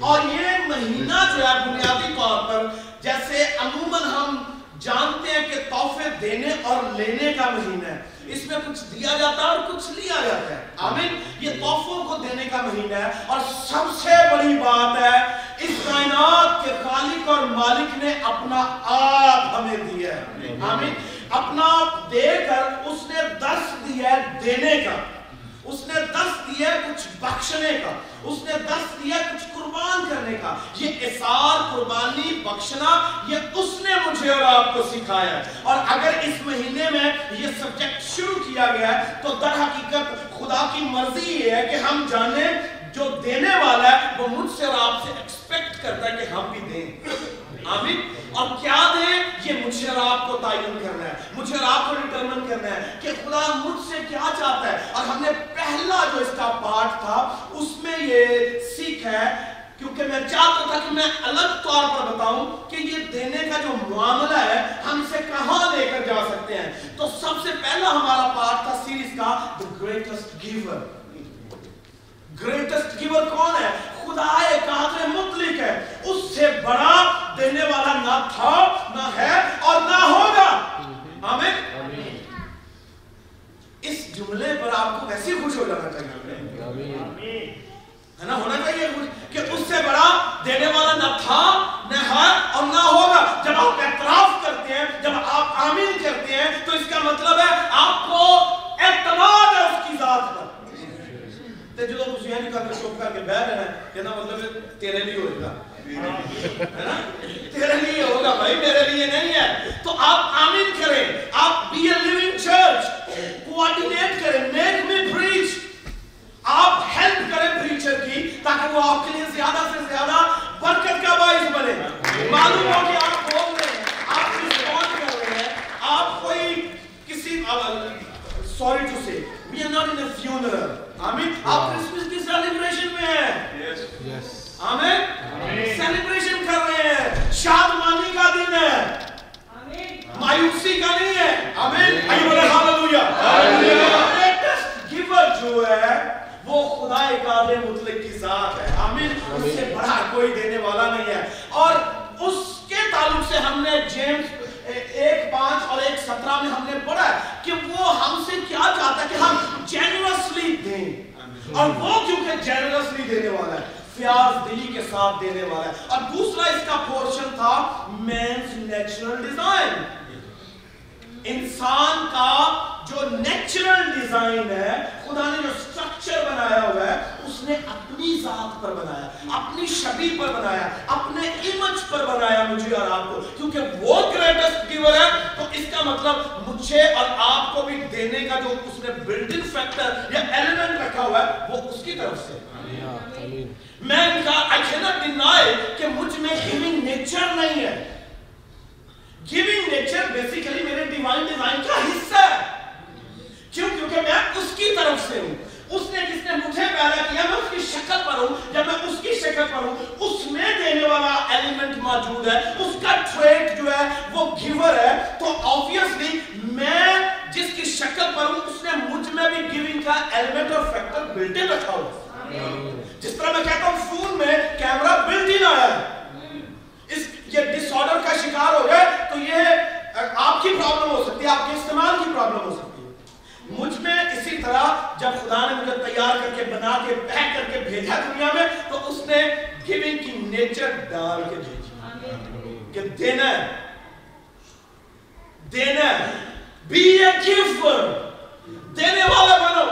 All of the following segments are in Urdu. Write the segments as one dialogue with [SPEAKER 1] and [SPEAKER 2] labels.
[SPEAKER 1] اور یہ مہینہ جو ہے بنیادی طور پر جیسے عموماً ہم جانتے ہیں کہ تحفے دینے اور لینے کا مہینہ ہے۔ اس میں کچھ دیا جاتا ہے اور کچھ لیا جاتا ہے۔ آمین۔ یہ تحفوں کو دینے کا مہینہ ہے۔ اور سب سے بڑی بات ہے، اس کائنات کے خالق اور مالک نے اپنا آپ ہمیں دیا ہے۔ آمین۔ اپنا آپ دے کر اس نے دس دیا ہے دینے کا۔ اس نے دس دیا کچھ بخشنے کا، اس نے دس دیا کچھ قربان کرنے کا۔ یہ اثار قربانی، بخشنا، یہ اس نے مجھے اور آپ کو سکھایا ہے۔ اور اگر اس مہینے میں یہ سبجیکٹ شروع کیا گیا ہے، تو در حقیقت خدا کی مرضی یہ ہے کہ ہم جانیں، جو دینے والا ہے، وہ مجھ سے اور آپ سے ایکسپیکٹ کرتا ہے کہ ہم بھی دیں۔ آمین۔ اور کیا دیں؟ یہ مجھے اور آپ کو تعین کرنا ہے، مجھے اور آپ کو ڈٹرمن کرنا ہے کہ خدا مجھ سے کیا چاہتا ہے۔ اور ہم نے پہلا جو اس کا پارٹ تھا، اس میں یہ سیکھ ہے، کیونکہ میں چاہتا تھا کہ میں الگ طور پر بتاؤں کہ یہ دینے کا جو معاملہ ہے، ہم اسے کہاں لے کر جا سکتے ہیں۔ تو سب سے پہلا ہمارا پارٹ تھا سیریز کا The Greatest Giver greatest giver کون ہے؟ خدا ایک قادر مطلق ہے۔ اس سے بڑا دینے والا نہ تھا نہ ہے اور نہ ہوگا آمین اس جملے پر آپ کو ویسے خوش ہو جانا چاہیے ہے نا ہونا چاہیے خوش کہ اس سے بڑا دینے والا نہ تھا نہ ہے اور نہ ہوگا جب آپ اعتراف کرتے ہیں جب آپ آمین کرتے ہیں تو اس کا مطلب ہے آپ کو اعتماد ہے اس کی ذات پر تے جدو تسی یہ نہیں کر کے چپ کر کے بیٹھ رہے ہیں کہنا مطلب ہے تیرے لیے ہوئے گا ہے نا تیرے لیے ہوگا بھائی میرے لیے نہیں ہے تو آپ آمین کریں آپ be a living church coordinate کریں میک می پریچ آپ ہیلپ کریں پریچر کی تاکہ وہ آپ کے لیے زیادہ سے زیادہ برکت کا باعث بنے معلوم ہو کہ آپ بول رہے ہیں آپ رسپونڈ کر رہے ہیں آپ کوئی کسی sorry to say we are not in a funeral آمین آپ کرسمس کی سیلیبریشن میں ہیں آمین سیلیبریشن کر رہے ہیں شادمانی کا دن ہے مایوسی کا نہیں ہے آمین آئیے بولے ہاللویا گریٹسٹ گیور جو ہے وہ خدا قادر مطلق کی ذات ہے آمین اس سے بڑا کوئی دینے والا نہیں ہے اور اس کے تعلق سے ہم نے جیمز ایک پانچ سترہ میں ہم نے پڑھا ہے کہ وہ ہم سے کیا چاہتا ہے کہ ہم جینرسلی دیں۔ اور وہ کیونکہ جینرسلی دینے والا ہے فیاض دلی کے ساتھ دینے والا ہے۔ اور دوسرا اس کا پورشن تھا مینز نیچرل ڈیزائن انسان کا جو نیچرل ڈیزائن ہے خدا نے جو سٹرکچر بنایا ہوا ہے اس نے اپنی ذات پر بنایا، اپنی شبی پر بنایا، اپنے امیج پر بنایا مجھے اور آپ کو۔ کیونکہ وہ گریٹسٹ گیور ہے، تو اس کا مطلب مجھے اور آپ کو بھی دینے کا جو اس نے بلڈنگ فیکٹر یا ایلیمنٹ رکھا ہوا ہے، وہ اس کی طرف سے۔ میں ان کا I cannot deny کہ مجھ میں گیونگ نیچر نہیں ہے۔ گیونگ نیچر بیسیکلی میرے ڈیوائن ڈیزائن کا حصہ ہے۔ کیوں؟ کیونکہ میں اس کی طرف سے ہوں۔ اس نے جس نے مجھے پیدا کیا میں شکل پر ہوں جب میں اس کی شکل پر ہوں اس میں دینے والا ایلیمنٹ موجود ہے، اس کا ٹریٹ جو ہے، وہ گیور ہے۔ تو آبویسلی میں جس کی شکل پر ہوں اس نے مجھ میں بھی گیونگ کا ایلیمنٹ اور فیکٹر بلٹ ان رکھا ہوا۔ جس طرح میں کہتا ہوں، فون میں کیمرہ بلٹ ان آیا ہے۔ اس یہ ڈس آرڈر کا شکار ہو گئے، تو یہ آپ کی پرابلم ہو سکتی ہے، آپ کے استعمال کی پرابلم ہو سکتی ہے مجھ میں اسی طرح جب خدا نے مجھے تیار کر کے بنا کے پیک کر کے بھیجا دنیا میں، تو اس نے گیونگ کی نیچر ڈال کے بھیجی۔ کہ دینا ہے۔ دینا ہے۔ بی اے گیور دینے والا بنو۔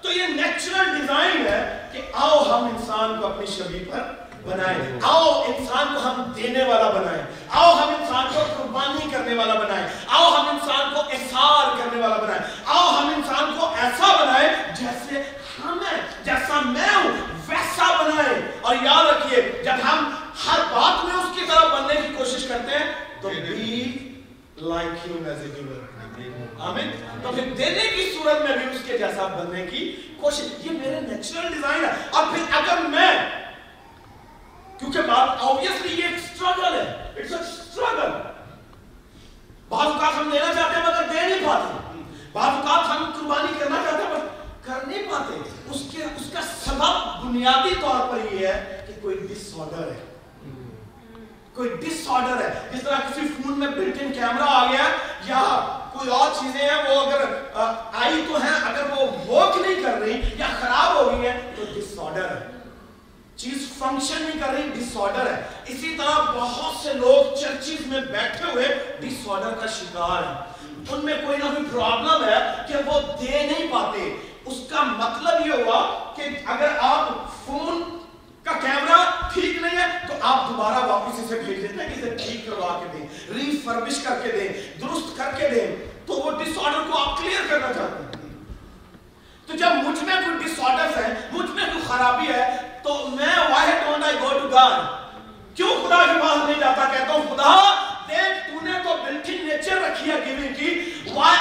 [SPEAKER 1] تو یہ نیچرل ڈیزائن ہے کہ آؤ ہم انسان کو اپنی شبی پر بنائیں آؤ انسان کو ہم دینے والا بنائیں آؤ ہم انسان کو قربانی کرنے والا بنائیں آؤ ہم انسان کو اثار کرنے والا بنائیں آؤ ہم انسان کو ایسا بنائیں جیسے ہمیں جیسا میں ہوں ویسا بنائیں اور یاد رکھیے جب ہم ہر بات میں اس کی طرح بننے کی کوشش کرتے ہیں تو be like him as a giver آمین۔ تو پھر دینے کی صورت میں بھی اس کے جیسا بننے کی کوشش۔ یہ میرے نیچرل ڈیزائن ہے۔ اور پھر اگر میں کیونکہ بات آبویسلی یہ ایک سٹرگل ہے. اٹس اے سٹرگل بعض اوقات ہم دینا چاہتے ہیں مگر دے نہیں پاتے. بعض اوقات ہم قربانی کرنا چاہتے ہیں مگر کر نہیں پاتے. اس کے اس کا سبب بنیادی طور پر یہ ہے کہ کوئی ڈس آرڈر ہے. کوئی ڈس آرڈر ہے. جس طرح کسی فون میں بلٹ ان کیمرہ آ گیا یا کوئی اور چیزیں ہیں وہ اگر آئی تو ہیں، اگر وہ ورک نہیں کر رہی یا خراب فنکشن نہیں کر رہی ڈس آرڈر ہے۔ اسی طرح بہت سے لوگ چرچز میں بیٹھے ہوئے ڈس آرڈر کا شکار ہیں۔ ان میں کوئی نہ کوئی پرابلم ہے کہ وہ دے نہیں پاتے۔ اس کا مطلب یہ ہوا کہ اگر آپ فون کا کیمرہ ٹھیک نہیں ہے تو آپ دوبارہ واپس اسے بھیج دیتے ہیں کہ اسے ٹھیک کروا کے دیں ریفربش کر کے دیں، درست کر کے دیں۔ تو وہ ڈس آرڈر کو آپ کلیئر کرنا چاہتے ہیں۔ تو جب مجھ میں کوئی ڈس ہیں ہے، مجھ میں کوئی خرابی ہے، تو میں why don't I go to God کیوں خدا کے پاس نہیں جاتا؟ کہتا ہوں، خدا، دیکھ، تو نے تو بلٹی نیچر رکھی ہے گیونگ کی۔ Why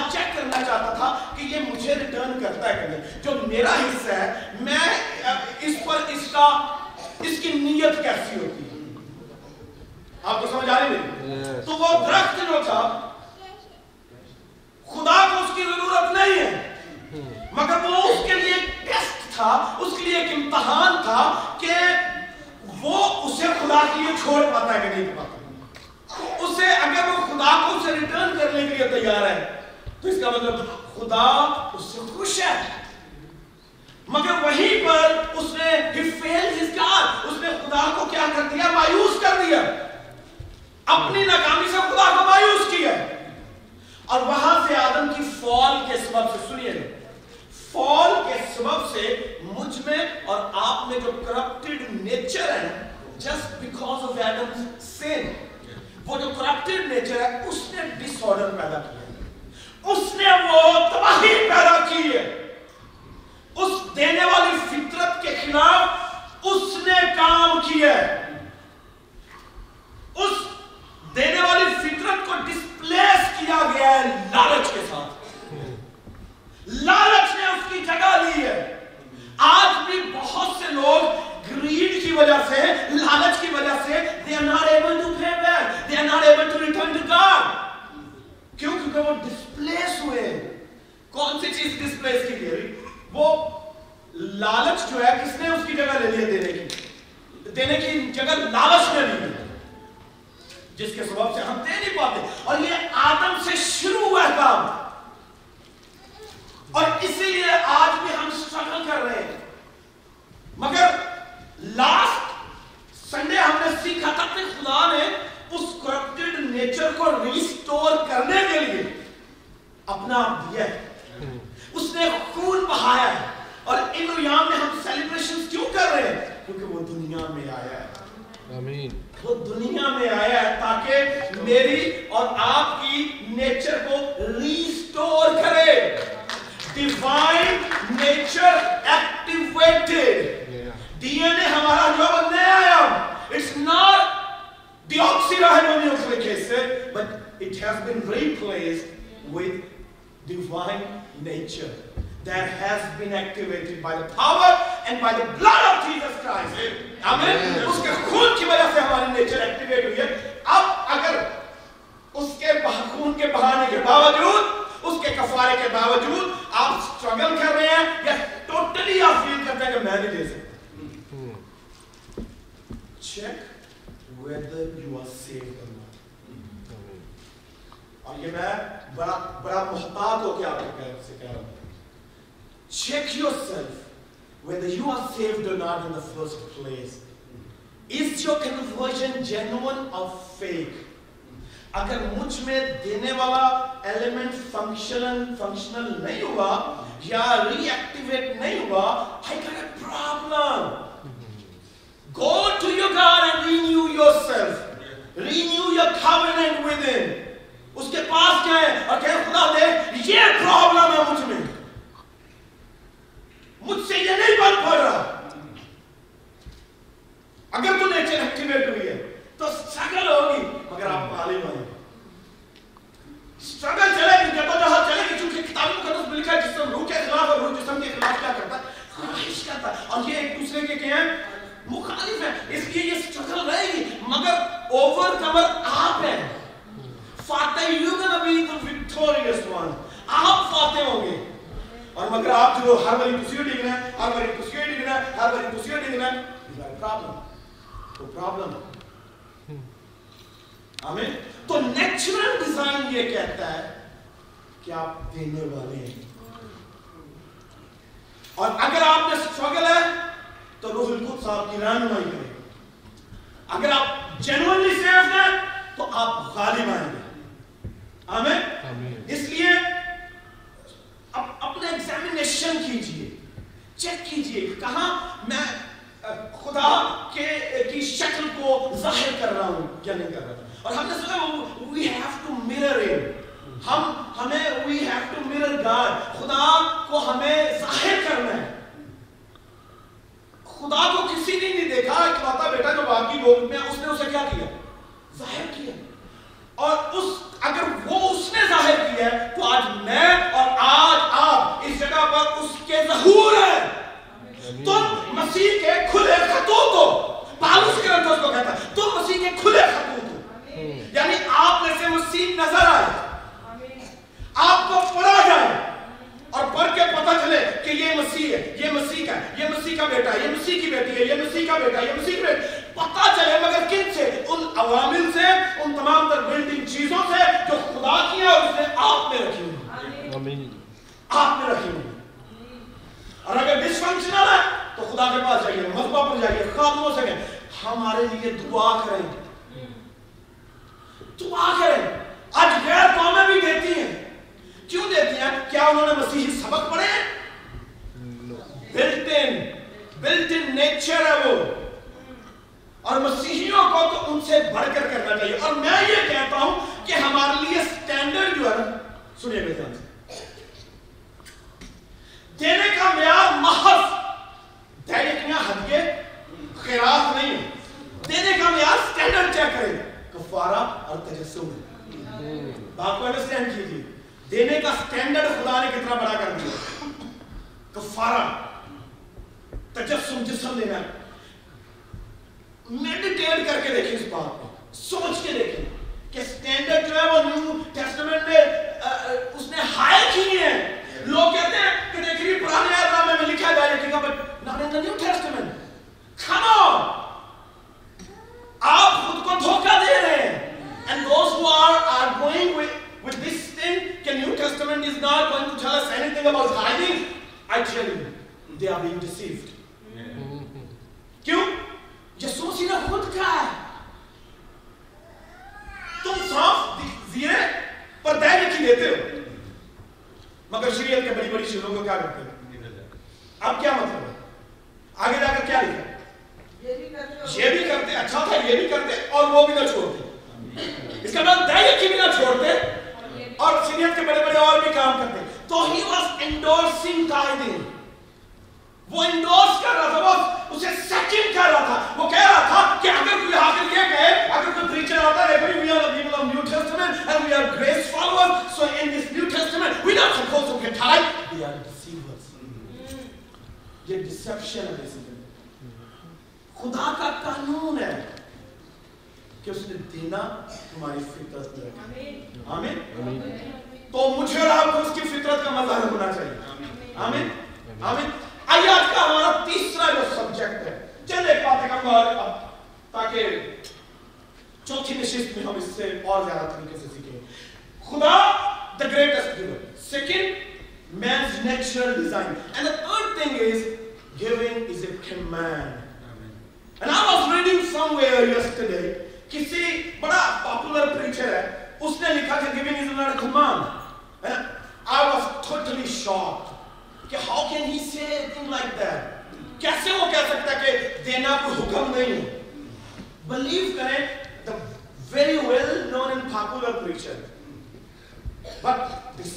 [SPEAKER 1] آپ چیک کرنا چاہتا تھا کہ یہ مجھے ریٹرن کرتا ہے کہ جو میرا حصہ ہے میں اس پر اس کا اس کی نیت کیسی ہوتی ہے؟ آپ کو سمجھ آ رہی نہیں تو وہ درخت جو تھا خدا کو اس کی ضرورت نہیں ہے۔ مگر وہ اس کے لیے ٹیسٹ تھا اس کے لیے ایک امتحان تھا کہ وہ اسے خدا کے لیے چھوڑ پاتا ہے کہ نہیں پاتا۔ اسے اگر وہ خدا کو اسے ریٹرن کرنے کے لیے تیار ہے تو اس کا مطلب خدا اس سے خوش ہے۔ مگر وہیں پر اس نے اس نے خدا کو کیا کر دیا؟ مایوس کر دیا۔ اپنی ناکامی سے خدا کو مایوس کیا۔ اور وہاں سے آدم کی فال کے سبب سے، سنیے۔ فال کے سبب سے مجھ میں اور آپ میں جو کرپٹیڈ نیچر ہے just because of Adam sin وہ جو کرپٹیڈ نیچر ہے، اس نے ڈس آرڈر پیدا کیا۔ اس نے وہ تباہی پیدا کی ہے۔ اس دینے والی فطرت کے خلاف اس نے کام کیا ہے۔ اس دینے والی فطرت کو ڈسپلیس کیا گیا ہے لالچ کے ساتھ۔ لالچ نے اس کی جگہ لی ہے۔ آج بھی بہت سے لوگ گریڈ کی وجہ سے، لالچ کی وجہ سے، they are not able to pay back they are not able to return to God کیوں کیونکہ وہ ڈسپلیس ہوئے۔ ہیں کون سی چیز ڈسپلیس کی تھیوری وہ لالچ جو ہے کس نے اس کی جگہ لے لی دینے کی؟ دینے کی جگہ لالچ جس کے سبب سے ہم دے نہیں پاتے۔ اور یہ آدم سے شروع ہوا کام۔ اور اسی لیے آج بھی ہم سٹرگل کر رہے ہیں۔ مگر لاسٹ سنڈے ہم نے سیکھا تھا کہ خدا نے اس کرپٹڈ نیچر کو ریسٹور کرنے کے لیے اپنا آپ دیا ہے۔ اس نے خون بہایا ہے۔ اور ان ایام میں ہم سیلیبریشن کیوں کر رہے ہیں؟ کیونکہ وہ دنیا میں آیا ہے۔
[SPEAKER 2] آمین۔
[SPEAKER 1] وہ دنیا میں آیا ہے تاکہ میری اور آپ کی نیچر کو ریسٹور کرے۔ Divine nature activated D N A ہمارا جو نیا آیا it's not Deoxy deoxyribonucleic acid, but it has been replaced with divine nature that has been activated by the power and by the blood of Jesus Christ. Amen. اس کے خون کی وجہ سے ہماری نیچر ایکٹیویٹ ہوئی ہے اب اگر اس کے خون کے بہانے کے باوجود اس کے کفارے کے باوجود آپ سٹرگل کر رہے ہیں یا ٹوٹلی آپ فیل کرتے ہیں کہ میں نہیں دے سکتا check whether you are saved or not. اور یہ میں بڑا بڑا محتاط ہو کے آپ سے کہہ رہا ہوں check yourself whether you are saved or not in the first place. Mm-hmm. Is your conversion genuine or fake? اگر مجھ میں دینے والا ایلیمنٹ فنکشنل فنکشنل نہیں ہوا یا ری ایکٹیویٹ نہیں ہوا I got a problem Go to your God and renew yourself. Renew your covenant with him. اس کے پاس کیا اور کہہ خدا دے یہ پرابلم ہے مجھ میں مجھ سے یہ نہیں بن پڑ رہا اگر تو نیچر ایکٹیویٹ ہوئی ہے تو سٹرگل ہوگی مگر آپ عالم ہیں سٹرگل چلے گی جبردست چلے گی چونکہ کتاب مقدس لکھا ہے جسم روح کے خلاف اور روح جسم کے خلاف کیا کرتا ہے خواہش کرتا اور یہ ایک دوسرے کے کیا مخالف ہے۔ اس لیے یہ سٹرگل رہے گی۔ مگر اوور کمر آپ ہیں۔ فاتح یو گن ابھی تو وکٹوریس وان آپ فاتح ہوں گے۔ اور مگر آپ جو ہر بری پسیو ڈگنا ہے ہر بری پسیو ڈگنا ہے ہر بری پسیو ڈگنا ہے پرابلم تو پرابلم آمین؟ تو نیچرل ڈیزائن یہ کہتا ہے کہ آپ دینے والے ہیں۔ اور اگر آپ نے سٹرگل ہے تو روح القدس صاحب کی رہنمائی کرے گا اگر آپ جینونلی سیف ہیں تو آپ غالب آئیں گے۔ آمین؟ اس لیے اپنے ایگزامینیشن کیجیے۔ چیک کیجیے کہاں میں خدا کے کی شکل کو ظاہر کر رہا ہوں کیا نہیں کر رہا۔ ہوں اور ہم نے سنا وی ہیو ٹو مرر ہم ہمیں we have to mirror God خدا کو ہمیں ظاہر کرنا ہے۔ خدا کو کسی نے نہیں دیکھا اکلوتا بیٹا جو باپ کی گود میں اس نے اسے کیا کیا؟ ظاہر کیا۔ اور اس اگر وہ اس نے ظاہر کیا ہے تو آج میں اور آج آپ اس جگہ پر اس کے ظہور ہیں۔ تم مسیح کے کھلے خطوط ہو پالوس کرنٹوس کو کہتا ہے تم مسیح کے کھلے خطوط ہو یعنی آپ میں سے مسیح نظر آئے۔ آپ کو پڑا جائے۔ اور پڑھ کے پتہ چلے کہ یہ مسیح ہے، یہ مسیح کا یہ مسیح کا بیٹا ہے، یہ مسیح کی بیٹی ہے، یہ مسیح کا بیٹا ہے، یہ مسیح کی بیٹا پتہ anything about hiding i tell you they are being deceived instruction ہے خدا کا قانون ہے کہ اس نے دینا تمہاری فطرت میں رکھا آمین تو مجھے اور آپ کو اس کی فطرت کا مظاہر ہونا چاہیے آمین آمین آیات کا ہمارا تیسرا جو سبجیکٹ ہے چلے پاتے کا اب تاکہ چوتھی نشست میں ہم اس سے اور زیادہ طریقے سے سیکھیں خدا the greatest giver second man's natural design.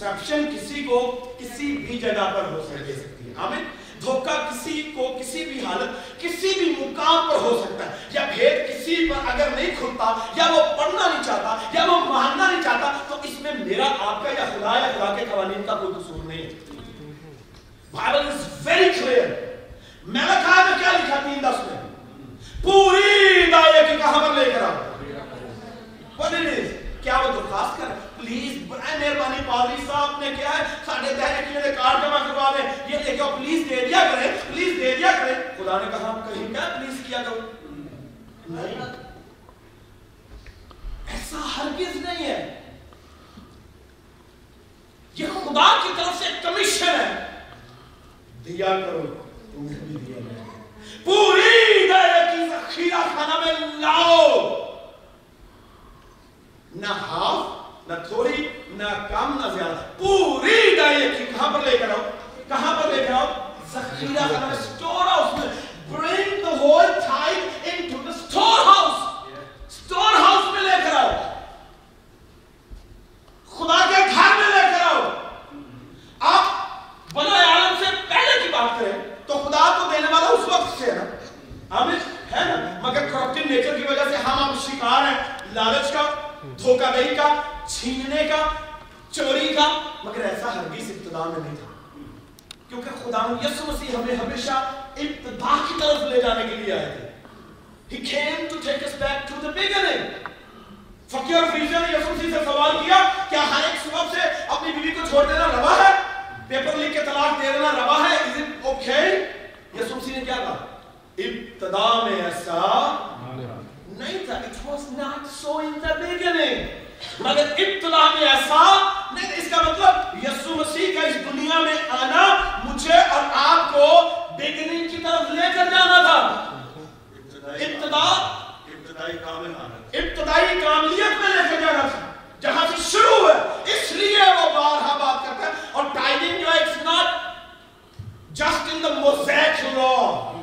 [SPEAKER 1] Disruption کسی کو کسی بھی جگہ پر ہو سکتی ہے۔ آمین۔ دھوکہ کسی کو کسی بھی حالت، کسی بھی مقام پر ہو سکتا ہے۔ یا بھید کسی پر اگر نہیں کھلتا، یا وہ پڑھنا نہیں چاہتا، یا وہ ماننا نہیں چاہتا، تو اس میں میرا آپ کا یا خدا یا خدا کے قوانین کا کوئی قصور نہیں ہے۔ بائبل از ویری کلیئر میں نے کہا میں کیا لکھا تین دس میں؟ پوری دائرے کی کہاں پر لے کر آؤں؟ کیا وہ درخواست کر پلیز بڑا مہربانی پادری صاحب، نے کیا ہے؟ ساڑھے دہرے کے لیے کار جمع کروا دیں یہ کے پلیز دے دیا کرے پلیز دے دیا کرے خدا نے کہا، ہم کہیں کیا؟ پلیز کیا کرو؟ ایسا ہرگز نہیں ہے۔ یہ خدا کی طرف سے کمیشن ہے۔ دیا کرو تمہیں بھی دیا جائے پوری دہرے کی ذخیرہ خانہ میں لاؤ۔ نہ ہاؤ نہ تھوڑی، نہ کم، نہ زیادہ۔ پوری ڈائیٹ کی کہاں پر لے کر آؤ؟ کہاں پر لے کر آؤ؟ زخیرہ کرنا سٹور ہاؤس میں۔ Bring the whole tithe into the storehouse storehouse میں لے کر آؤ۔ خدا کے گھر میں لے کر آؤ۔ آپ بنا عالم سے پہلے کی بات کریں تو خدا کو دینے والا اس وقت سے ہے ہم ہے نا؟ مگر کرپٹن نیچر کی وجہ سے ہم آپ شکار ہیں۔ لالچ کا دھوکہ دہی کا چھیننے کا چوری کا مگر ایسا ہرگیز ابتدا میں نہیں تھا کیونکہ خدا یسو مسیح ہمیں ہمیشہ ابتدا کی طرف لے جانے کے لیے آئے تھے He came to take us back to the beginning. فقیر اور فریجہ نے یسو مسیح سے سوال کیا کیا ہر ایک سبب سے اپنی بیوی کو چھوڑ دینا روا ہے پیپر لکھ کے طلاق دے دینا روا ہے is it okay Yesu Masih نے کیا کہا ابتدا میں ایسا نہیں تھا it was not so in the beginning. مگر ابتدا میں ایسا نہیں اس کا مطلب یسو مسیح کا اس دنیا میں آنا مجھے اور آپ کو بگننگ کی طرف لے کر جانا تھا۔ ابتدا ابتدائی کاملیت میں لے کر جانا تھا۔ جہاں سے شروع ہے اس لیے وہ بارہا بات کرتا ہے۔ اور ٹائمنگ جو ہے it's not just in the mosaic law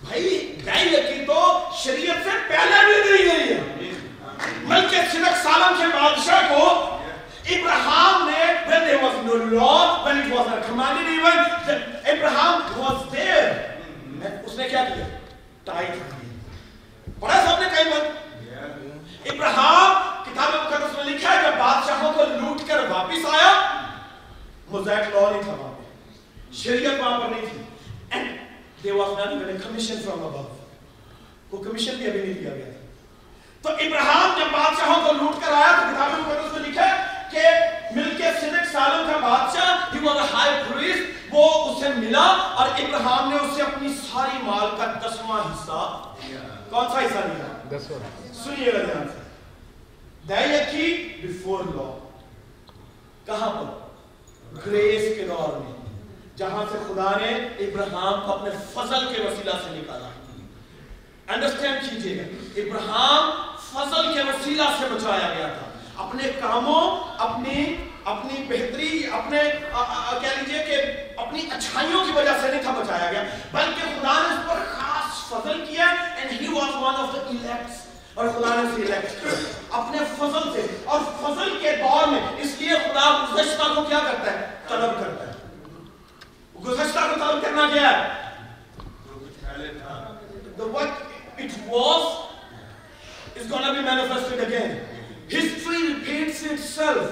[SPEAKER 1] بھائی گئی لیکن تو شریعت سے پہلے بھی دی گئی ہے۔ ملکہ سنک سالم کے بادشاہ کو Abraham نے when there was no law, when it was a commanded even, that was there. اس نے کیا کیا؟ ٹائٹ دی۔ پڑھا سب نے کہیں بار ابراہم کتاب مقدس میں لکھا ہے جب بادشاہوں کو لوٹ کر واپس آیا۔ موزیک لا نہیں تھا۔ وہاں پہ شریعت وہاں پر نہیں تھی۔ And there was none even a commission from above کو کمیشن بھی ابھی نہیں دیا گیا تھا۔ تو ابراہم جب بادشاہوں کو لوٹ کر آیا تو کتاب مقدس میں لکھا کہ ملک صدق سالم کا بادشاہ ہی واز ہائی پریسٹ وہ اسے ملا اور ابراہم نے اسے اپنی ساری مال کا دسواں حصہ دیا۔ کون سا حصہ دیا؟
[SPEAKER 2] دسواں۔
[SPEAKER 1] سنیے گا دھیان سے۔ دہیکی بیفور لا کہاں پر؟ گریس کے دور میں جہاں سے خدا نے ابراہم کو اپنے فضل کے وسیلہ سے نکالا۔ ہے انڈرسٹینڈ کیجیے۔ گا ابراہم فضل کے وسیلہ سے بچایا گیا تھا۔ اپنے کاموں، اپنی اپنی بہتری، اپنے کہہ لیجیے کہ اپنی اچھائیوں کی وجہ سے نہیں تھا بچایا گیا، بلکہ خدا نے اس پر خاص فضل کیا and he was one of the elects اور خدا نے اسے الیکٹ اپنے فضل سے۔ اور فضل کے دور میں اس لیے خدا گزشتہ کو کیا کرتا ہے؟ طلب کرتا ہے۔ گزشتہ کو طلب کرنا کیا ہے؟ The what? it was, is going to be manifested again. History repeats itself.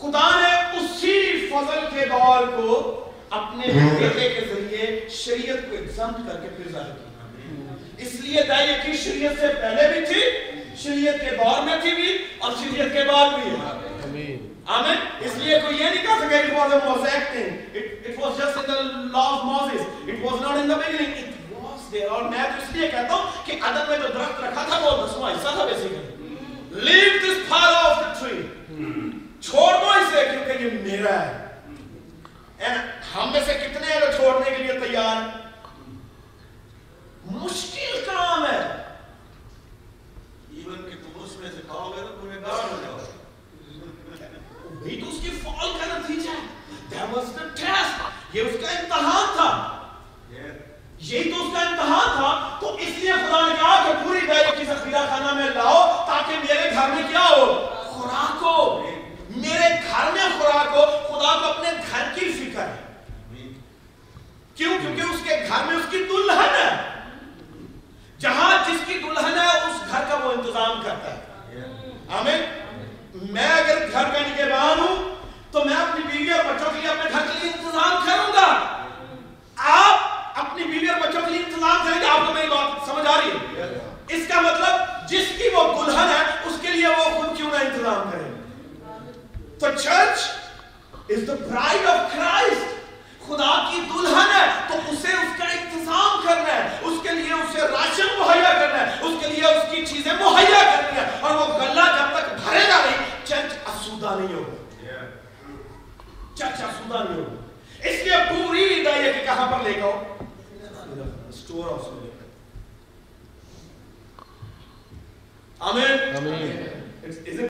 [SPEAKER 1] خدا نے اسی فضل کے دور کو اپنے ہاں۔ بیٹے کے ذریعے شریعت کو اگزمت کر کے پھر ظاہر کیا۔ اس لیے دائیہ کی شریعت سے پہلے بھی تھی شریعت کے دور میں تھی بھی اور شریعت کے بعد بھی ہے۔ آمین۔ اس لیے کوئی یہ نہیں کہہ سکے it was a mosaic thing. It, it was just in the law of Moses. It was not in the beginning. It دے رہا ہوں میں تو اس لیے کہتا ہوں کہ عدم میں جو درخت رکھا تھا وہ دسواں حصہ تھا basically leave this fall of the tree چھوڑ دو اسے کیونکہ یہ میرا ہے۔ ہم میں سے کتنے ہیں جو چھوڑنے کے لیے تیار مشکل کام ہے۔